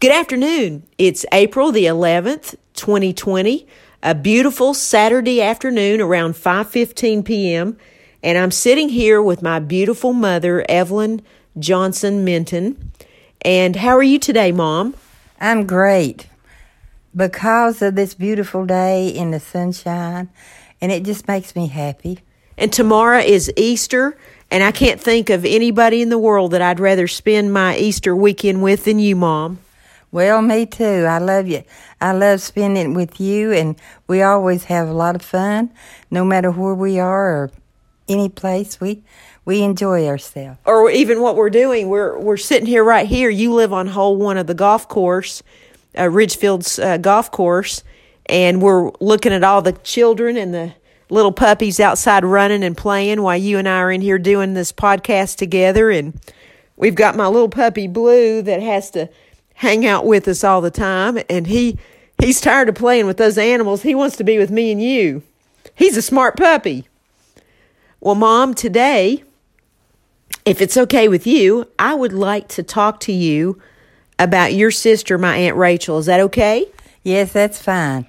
Good afternoon. It's April the 11th, 2020, a beautiful Saturday afternoon around 5:15 p.m., and I'm sitting here with my beautiful mother, Evelyn Johnson Minton. And how are you today, Mom? I'm great because of this beautiful day in the sunshine, and it just makes me happy. And tomorrow is Easter, and I can't think of anybody in the world that I'd rather spend my Easter weekend with than you, Mom. Well, me too. I love you. I love spending it with you, and we always have a lot of fun, no matter where we are or any place. We we enjoy ourselves. Or even what we're doing, we're we're sitting here right here. You live on hole one of the golf course, uh, Ridgefield's uh, golf course, and we're looking at all the children and the little puppies outside running and playing while you and I are in here doing this podcast together. And we've got my little puppy Blue that has to hang out with us all the time, and he he's tired of playing with those animals. He wants to be with me and you. He's a smart puppy. Well, Mom, today, if it's okay with you, I would like to talk to you about your sister, my Aunt Rachel. Is that okay? Yes, that's fine.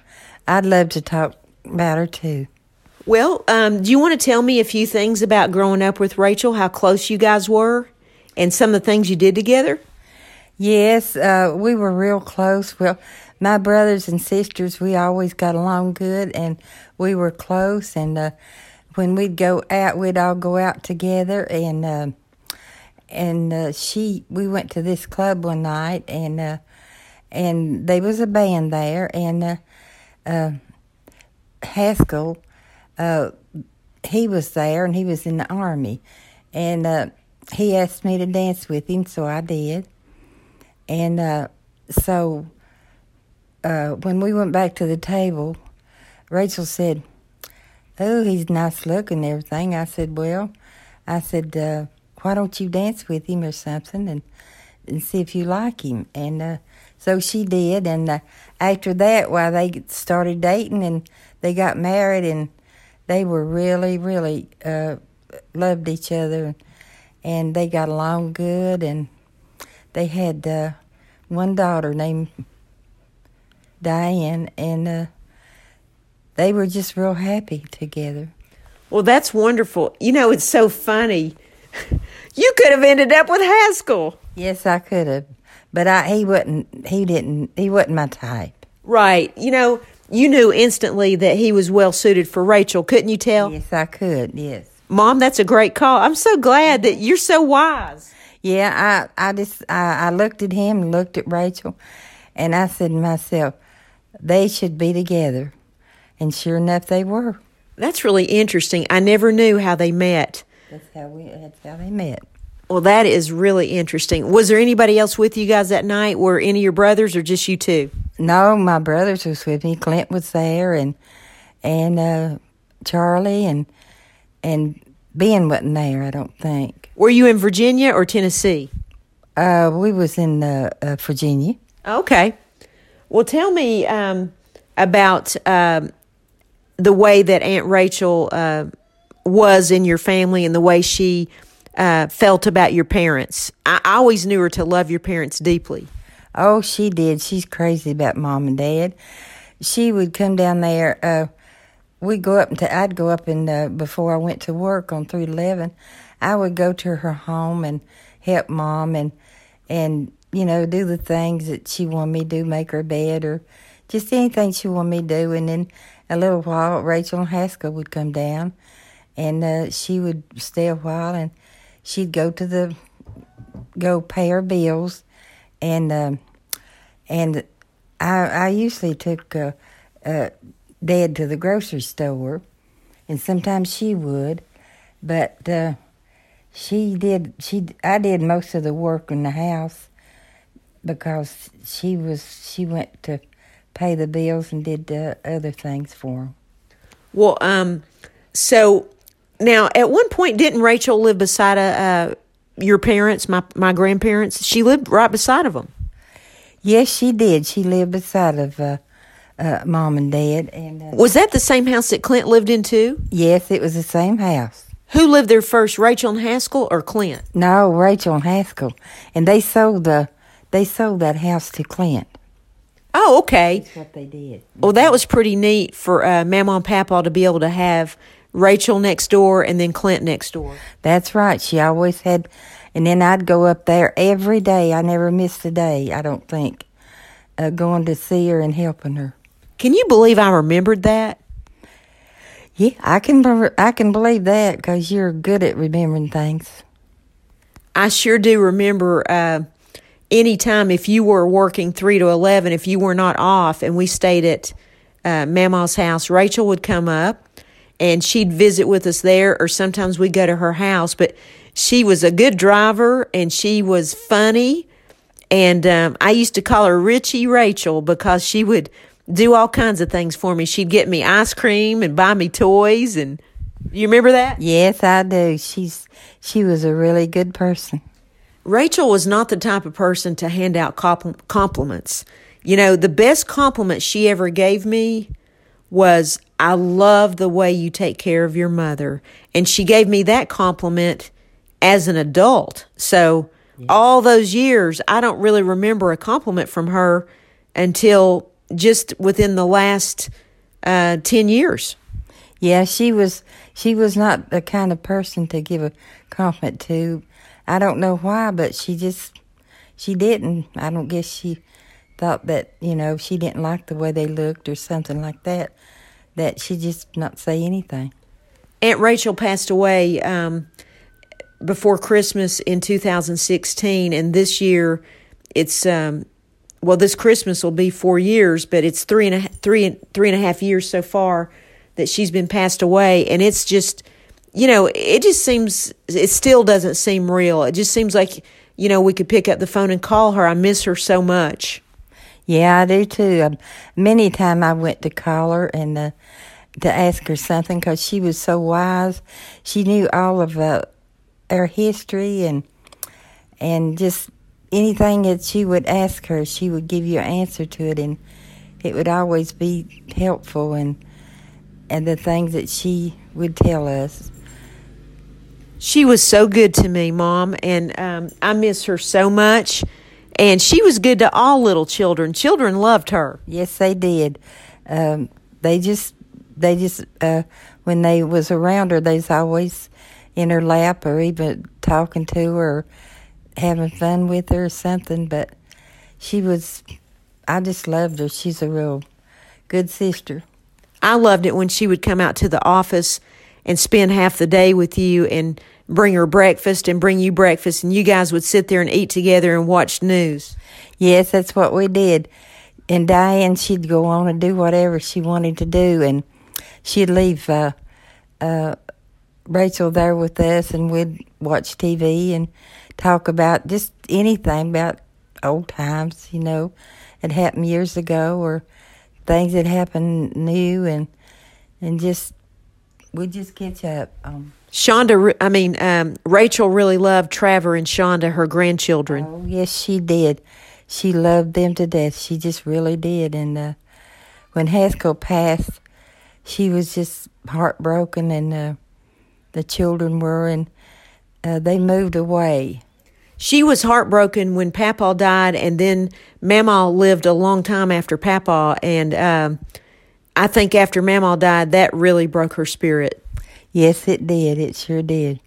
I'd love to talk about her too. Well, um, do you want to tell me a few things about growing up with Rachel, how close you guys were, and some of the things you did together? Yes, uh, we were real close. Well, my brothers and sisters, we always got along good, and we were close. And uh, when we'd go out, we'd all go out together. And uh, and uh, she, we went to this club one night, and uh, and there was a band there, and uh, Haskell, he was there, and he was in the army, and he asked me to dance with him, so I did. And uh, so uh, when we went back to the table, Rachel said, Oh, he's nice looking and everything. I said, Well, I said, uh, Why don't you dance with him or something and, and see if you like him? And uh, so she did. And uh, after that, well, they started dating and they got married and they were really, really uh, loved each other and they got along good and they had uh, one daughter named Diane, and uh, they were just real happy together. Well, that's wonderful. You know, it's so funny. You could have ended up with Haskell. Yes, I could have, but I he wasn't. He didn't. He wasn't my type. Right. You know, you knew instantly that he was well suited for Rachel, couldn't you tell? Yes, I could. Yes. Mom, that's a great call. I'm so glad that you're so wise. Yeah, I, I just, I, I looked at him and looked at Rachel, and I said to myself, they should be together. And sure enough, they were. That's really interesting. I never knew how they met. That's how we, that's how they met. Well, that is really interesting. Was there anybody else with you guys that night? Were any of your brothers or just you two? No, my brothers was with me. Clint was there, and and uh, Charlie, and and Ben wasn't there. I don't think. Were you in Virginia or Tennessee? Uh, we was in uh, uh, Virginia. Okay. Well, tell me um, about um, the way that Aunt Rachel uh, was in your family and the way she uh, felt about your parents. I, I always knew her to love your parents deeply. Oh, she did. She's crazy about mom and dad. She would come down there. We'd go up to. I'd go up and before I went to work on three eleven, I would go to her home and help mom and and you know do the things that she wanted me to do, make her bed or just anything she wanted me to do. And then a little while, Rachel and Haskell would come down, and uh, she would stay a while, and she'd go to the go pay her bills, and um, and I I usually took uh, uh, Dad to the grocery store, and sometimes she would, but uh, she did she I did most of the work in the house because she was she went to pay the bills and did uh, other things for him. Well, um, so now at one point, didn't Rachel live beside a, uh, your parents, my my grandparents? She lived right beside of them. Yes, she did. She lived beside of uh, uh, mom and dad, and uh, Was that the same house that Clint lived in too? yes, it was the same house. Who lived there first, Rachel and Haskell or Clint? No, Rachel and Haskell, and they sold the they sold that house to Clint. Oh, okay. That's what they did. Well, that was pretty neat for uh, Mama and Papa to be able to have Rachel next door and then Clint next door. That's right. She always had, and then I'd go up there every day. I never missed a day. I don't think, uh, going to see her and helping her. Can you believe I remembered that? Yeah, I can. I can believe that because you're good at remembering things. I sure do remember uh, anytime if you were working 3 to 11, if you were not off and we stayed at uh, Mama's house, Rachel would come up and she'd visit with us there, or sometimes we'd go to her house. But she was a good driver and she was funny. And um, I used to call her Richie Rachel because she would do all kinds of things for me. She'd get me ice cream and buy me toys. And you remember that? Yes, I do. She's she was a really good person. Rachel was not the type of person to hand out compl- compliments. You know, the best compliment she ever gave me was, I love the way you take care of your mother. And she gave me that compliment as an adult. So, all those years, I don't really remember a compliment from her until just within the last uh, 10 years. Yeah, she was she was not the kind of person to give a compliment to. I don't know why, but she just she didn't. I don't guess she thought that, you know, she didn't like the way they looked or something like that. That she just not say anything. Aunt Rachel passed away um, before Christmas in 2016, and this year it's um, well, this Christmas will be four years, but it's three and a three and three and a half years so far that she's been passed away, and it's just you know it just seems it still doesn't seem real. It just seems like you know we could pick up the phone and call her. I miss her so much. Yeah, I do too. Um, many time I went to call her and uh, to ask her something because she was so wise. She knew all of uh, our history and and just anything that she would ask her, she would give you an answer to it, and it would always be helpful and and the things that she would tell us. She was so good to me, Mom, and um, I miss her so much. And she was good to all little children. Children loved her. Yes, they did. Um, they just, they just, uh, when they was around her, they was always in her lap or even talking to her, having fun with her or something. But she was, I just loved her. She's a real good sister. I loved it when she would come out to the office and spend half the day with you and bring her breakfast and bring you breakfast, and you guys would sit there and eat together and watch news. Yes, that's what we did. And Diane, she'd go on and do whatever she wanted to do, and she'd leave uh, uh, Rachel there with us, and we'd watch TV and talk about just anything about old times, you know, that happened years ago, or things that happened new, and and just we just catch up. Um, Shonda, I mean, um, Rachel really loved Trevor and Shonda, her grandchildren. Oh, yes, she did. She loved them to death. She just really did. And uh, when Haskell passed, she was just heartbroken, and uh, the children were, and uh, they moved away. She was heartbroken when Papa died, and then Mama lived a long time after Papa. And um, I think after Mama died, that really broke her spirit. Yes, it did. It sure did.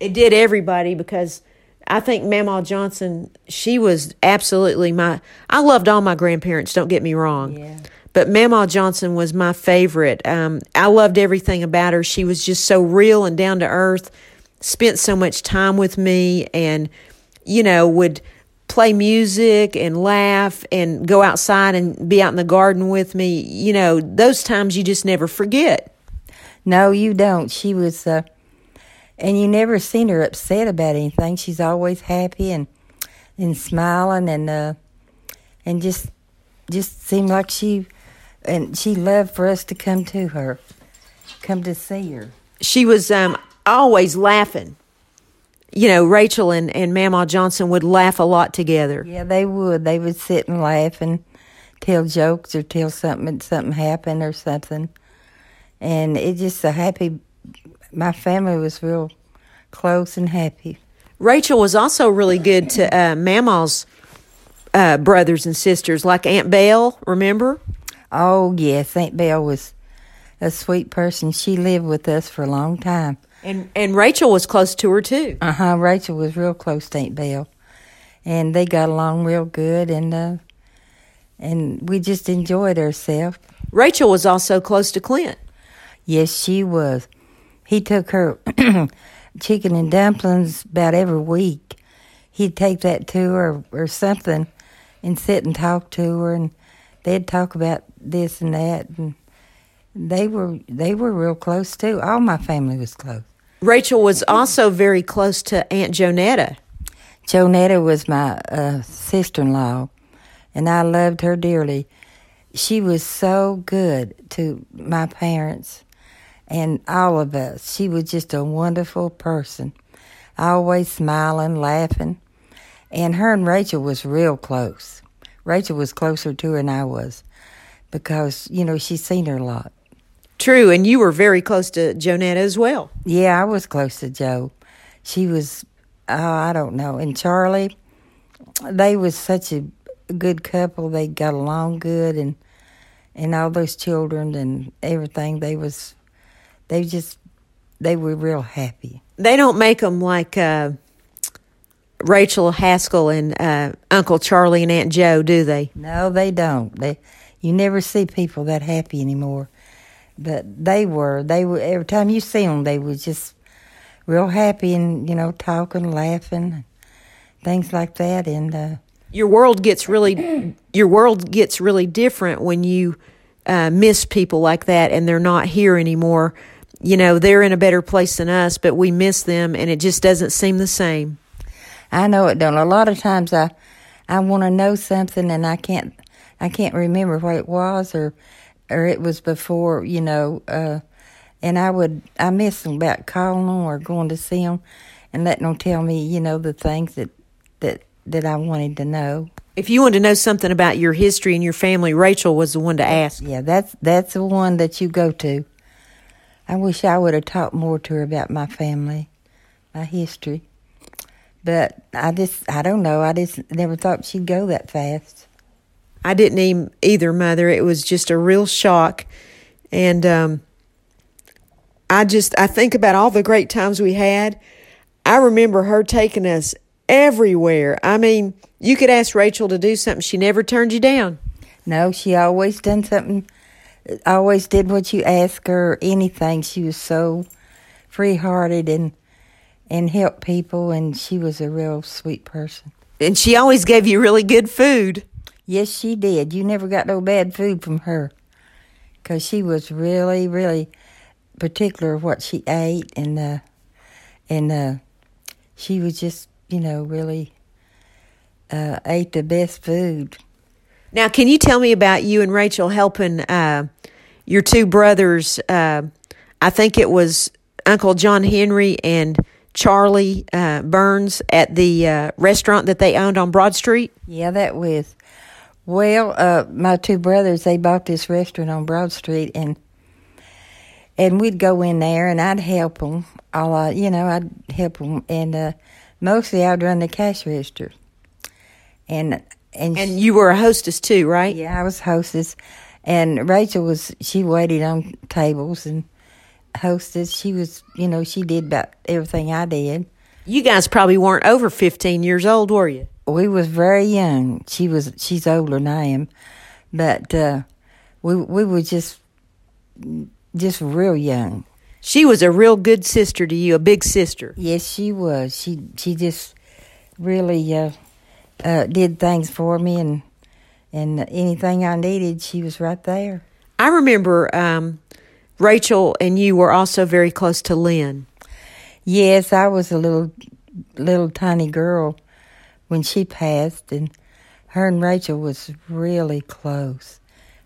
It did everybody because I think Mama Johnson, she was absolutely my. I loved all my grandparents. Don't get me wrong. Yeah. But Mama Johnson was my favorite. Um, I loved everything about her. She was just so real and down to earth. Spent so much time with me, and you know would play music and laugh and go outside and be out in the garden with me. You know those times you just never forget. No, you don't. She was, uh, and you never seen her upset about anything. She's always happy and and smiling and uh, and just just seemed like she and she loved for us to come to her, come to see her. she was um, always laughing. You know, Rachel and, and Mama Johnson would laugh a lot together. Yeah, they would. They would sit and laugh and tell jokes or tell something something happened or something, and it just a happy. My family was real close and happy. Rachel was also really good to uh, Mama's uh, brothers and sisters, like Aunt Belle. Remember? Oh yes, Aunt Belle was a sweet person. She lived with us for a long time. And and Rachel was close to her too. Uh huh. Rachel was real close to Aunt Belle, and they got along real good, and uh, and we just enjoyed ourselves. Rachel was also close to Clint. Yes, she was. He took her chicken and dumplings about every week. He'd take that to her or something, and sit and talk to her, and they'd talk about this and that, and they were they were real close too. All my family was close. Rachel was also very close to Aunt Jonetta. Jonetta was my uh, sister in law, and I loved her dearly. She was so good to my parents and all of us. She was just a wonderful person, always smiling, laughing. And her and Rachel was real close. Rachel was closer to her than I was because, you know, she's seen her a lot. True, and you were very close to Jonetta as well. Yeah, I was close to Joe. She was, oh, I don't know. And Charlie, they was such a good couple. They got along good, and and all those children and everything. They was, they just, they were real happy. They don't make them like uh, Rachel Haskell and uh, Uncle Charlie and Aunt Joe, do they? No, they don't. They, you never see people that happy anymore. But they were. They were. Every time you see them, they were just real happy and you know talking, laughing, things like that. And uh, Your world gets really your world gets really different when you uh, miss people like that and they're not here anymore. You know, they're in a better place than us, but we miss them and it just doesn't seem the same. I know it don't. A lot of times I, I want to know something and I can't, I can't remember what it was or, or it was before, you know, uh, and I would, I miss them about calling them or going to see them and letting them tell me, you know, the things that, that, that I wanted to know. If you wanted to know something about your history and your family, Rachel was the one to ask. Yeah, that's, that's the one that you go to. I wish I would have talked more to her about my family, my history. But I just, I don't know. I just never thought she'd go that fast. I didn't even either, mother. It was just a real shock. And um, I just, I think about all the great times we had. I remember her taking us everywhere. I mean, you could ask Rachel to do something, she never turned you down. No, she always done something, always did what you asked her, anything. She was so free hearted and, and helped people, and she was a real sweet person. And she always gave you really good food. Yes, she did. You never got no bad food from her because she was really, really particular of what she ate, and uh, and uh, she was just, you know, really uh, ate the best food. Now, can you tell me about you and Rachel helping uh, your two brothers? Uh, I think it was Uncle John Henry and Charlie uh, Burns at the uh, restaurant that they owned on Broad Street. Yeah, that was. Well, uh, my two brothers they bought this restaurant on Broad Street, and and we'd go in there, and I'd help them. All I, you know, I'd help them, and uh, mostly I'd run the cash register. And and And you were a hostess too, right? yeah, I was hostess, and Rachel was she waited on tables and hostess. She was, you know, she did about everything I did. You guys probably weren't over 15 years old, were you? We was very young. She was she's older than I am, but uh, we we were just just real young. She was a real good sister to you, a big sister. Yes, she was. She she just really uh, uh, did things for me, and and anything I needed, she was right there. I remember um, Rachel and you were also very close to Lynn. Yes, I was a little little tiny girl when she passed, and her and Rachel was really close.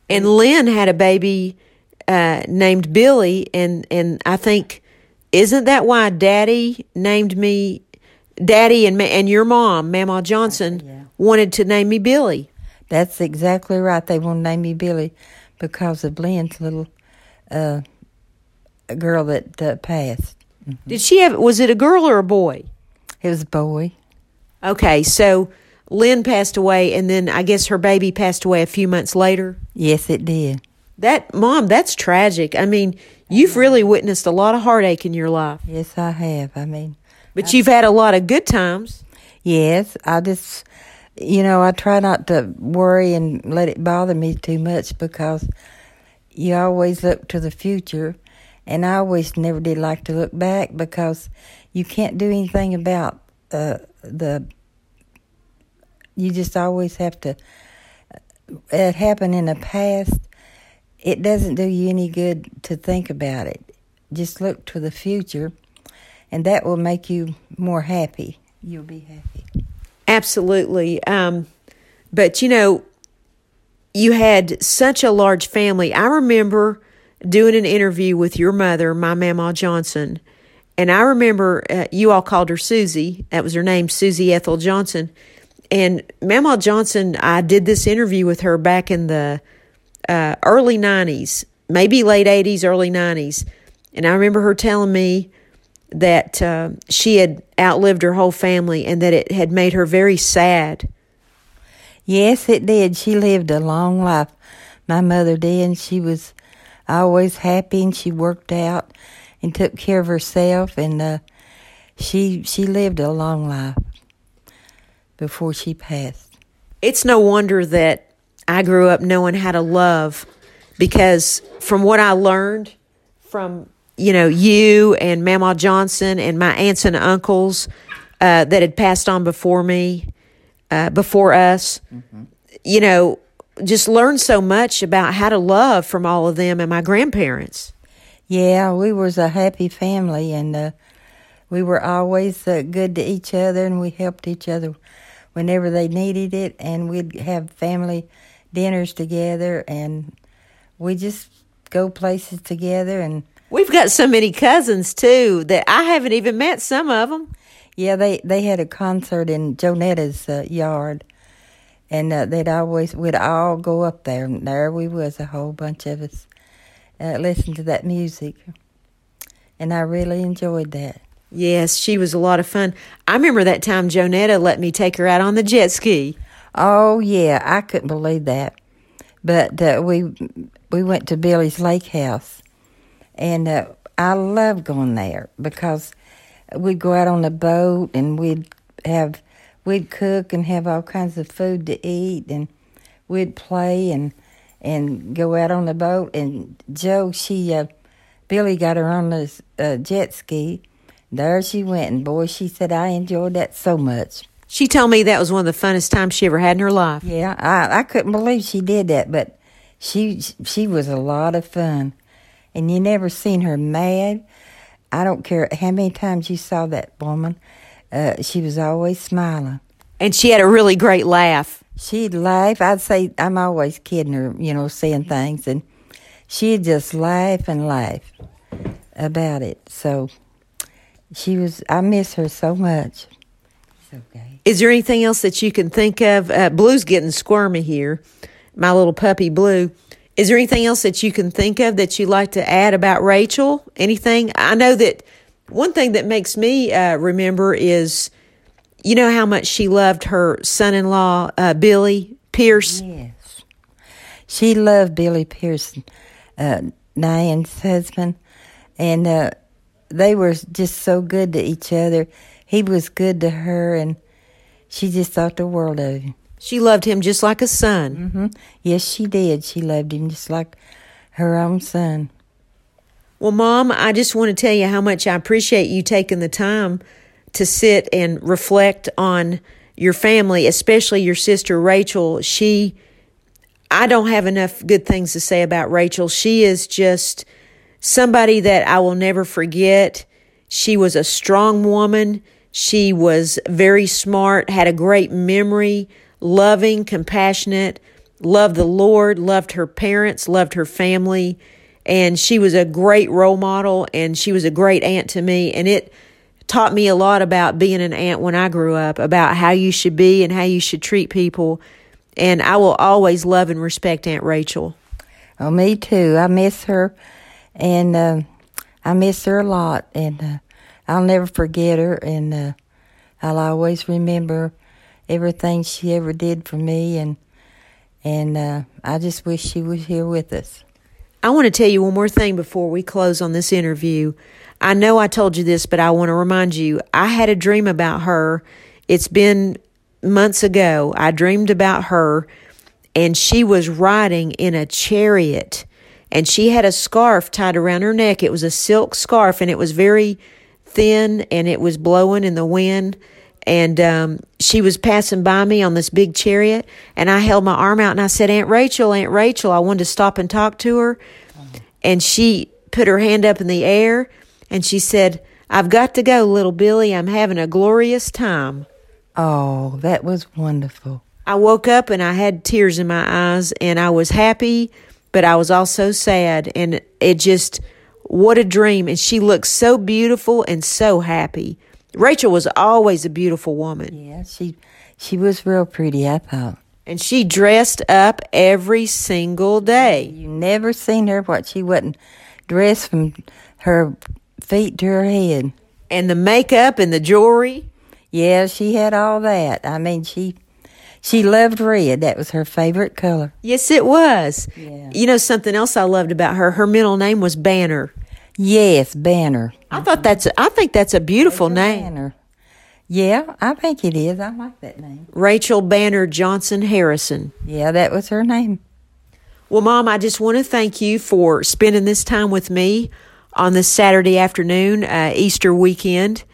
And Lynn had a baby uh, named Billy, and and I think isn't that why Daddy named me Daddy and and your mom, Mama Johnson, Yeah. wanted to name me Billy. That's exactly right. They want to name me Billy because of Lynn's little uh, girl that uh, passed. Did she have? Was it a girl or a boy? It was a boy. Okay, so Lynn passed away, and then I guess her baby passed away a few months later. Yes, it did. That mom, that's tragic. I mean, you've really witnessed a lot of heartache in your life, Yes, I have. I mean, but you've had a lot of good times. yes, I just, you know, I try not to worry and let it bother me too much because you always look to the future. And I always never did like to look back because you can't do anything about uh, the. You just always have to. It happened in the past. It doesn't do you any good to think about it. Just look to the future, and that will make you more happy. You'll be happy. Absolutely. Um, but you know, you had such a large family. I remember doing an interview with your mother, my Mama Johnson, and I remember uh, you all called her Susie. That was her name, Susie Ethel Johnson. And Mama Johnson, I did this interview with her back in the uh, early 90s, maybe late 80s, early 90s. And I remember her telling me that uh, she had outlived her whole family and that it had made her very sad. Yes, it did. She lived a long life. My mother did, and she was always happy, and she worked out and took care of herself, and uh, she she lived a long life before she passed. It's no wonder that I grew up knowing how to love because from what I learned from you know you and Mama Johnson and my aunts and uncles uh, that had passed on before me, uh, before us, you know, just learned so much about how to love from all of them and my grandparents. Yeah, we was a happy family, and uh, we were always uh, good to each other, and we helped each other whenever they needed it, and we'd have family dinners together, and we just go places together, and We've got so many cousins too that I haven't even met some of them. yeah, they they had a concert in Jonetta's uh, yard, and uh, they'd always we'd all go up there, and there we was, a whole bunch of us, uh, listen to that music, and I really enjoyed that. Yes, she was a lot of fun. I remember that time Jonetta let me take her out on the jet ski. Oh yeah, I couldn't believe that. But uh, we we went to Billy's Lake House, and uh, I love going there because we'd go out on the boat and we'd have we'd cook and have all kinds of food to eat, and we'd play and and go out on the boat. And Joe, she uh, Billie got her on this uh, jet ski. There she went, and boy, she said I enjoyed that so much. She told me that was one of the funnest times she ever had in her life. Yeah, I I couldn't believe she did that, but she she was a lot of fun, and you never seen her mad. I don't care how many times you saw that woman, uh, she was always smiling. And she had a really great laugh. She'd laugh. I'd say I'm always kidding her, you know, saying things, and she'd just laugh and laugh about it. So she was. I miss her so much. Okay. Is there anything else that you can think of? Uh, Blue's getting squirmy here, my little puppy Blue. Is there anything else that you can think of that you'd like to add about Rachel? Anything? I know that one thing that makes me uh, remember is, you know, how much she loved her son in law, uh, Billy Pierce. Yes. She loved Billy Pearson, uh, Diane's husband, and uh, they were just so good to each other. He was good to her, and she just thought the world of him. She loved him just like a son. hmm Yes, she did. She loved him just like her own son. Well, Mom, I just want to tell you how much I appreciate you taking the time to sit and reflect on your family, especially your sister Rachel. She, I don't have enough good things to say about Rachel. She is just somebody that I will never forget. She was a strong woman. She was very smart, had a great memory, loving, compassionate, loved the Lord, loved her parents, loved her family and she was a great role model and she was a great aunt to me and it taught me a lot about being an aunt when I grew up about how you should be and how you should treat people and I will always love and respect Aunt Rachel. Oh, me too. I miss her, and uh, I miss her a lot, and uh, I'll never forget her, and uh, I'll always remember everything she ever did for me, and and uh, I just wish she was here with us. I want to tell you one more thing before we close on this interview. I know I told you this, but I want to remind you I had a dream about her. It's been months ago. I dreamed about her, and she was riding in a chariot, and she had a scarf tied around her neck. It was a silk scarf, and it was very thin, and it was blowing in the wind. And um, she was passing by me on this big chariot, and I held my arm out and I said, Aunt Rachel, Aunt Rachel, I wanted to stop and talk to her. And she put her hand up in the air and she said, I've got to go, little Billie. I'm having a glorious time. Oh, that was wonderful. I woke up and I had tears in my eyes and I was happy, but I was also sad. And it just, what a dream. And she looked so beautiful and so happy. Rachel was always a beautiful woman. Yeah, she she was real pretty, I thought. And she dressed up every single day. You never seen her what she wasn't dressed from her feet to her head. And the makeup and the jewelry. Yeah, she had all that. I mean, she she loved red. That was her favorite color. Yes, it was. Yeah. You know something else I loved about her? Her middle name was Banner. Yes, Banner. I thought that's I think that's a beautiful name. Banner. Yeah, I think it is. I like that name. Rachel Banner Johnson Harrison. Yeah, that was her name. Well, Mom, I just want to thank you for spending this time with me on this Saturday afternoon, uh, Easter weekend.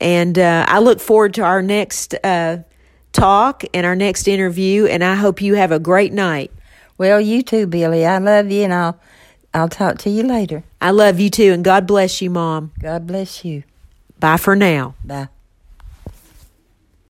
And uh, I look forward to our next uh, talk and our next interview. And I hope you have a great night. Well, you too, Billie. I love you, and I'll I'll talk to you later. I love you too. And God bless you, Mom. God bless you. Bye for now. Bye.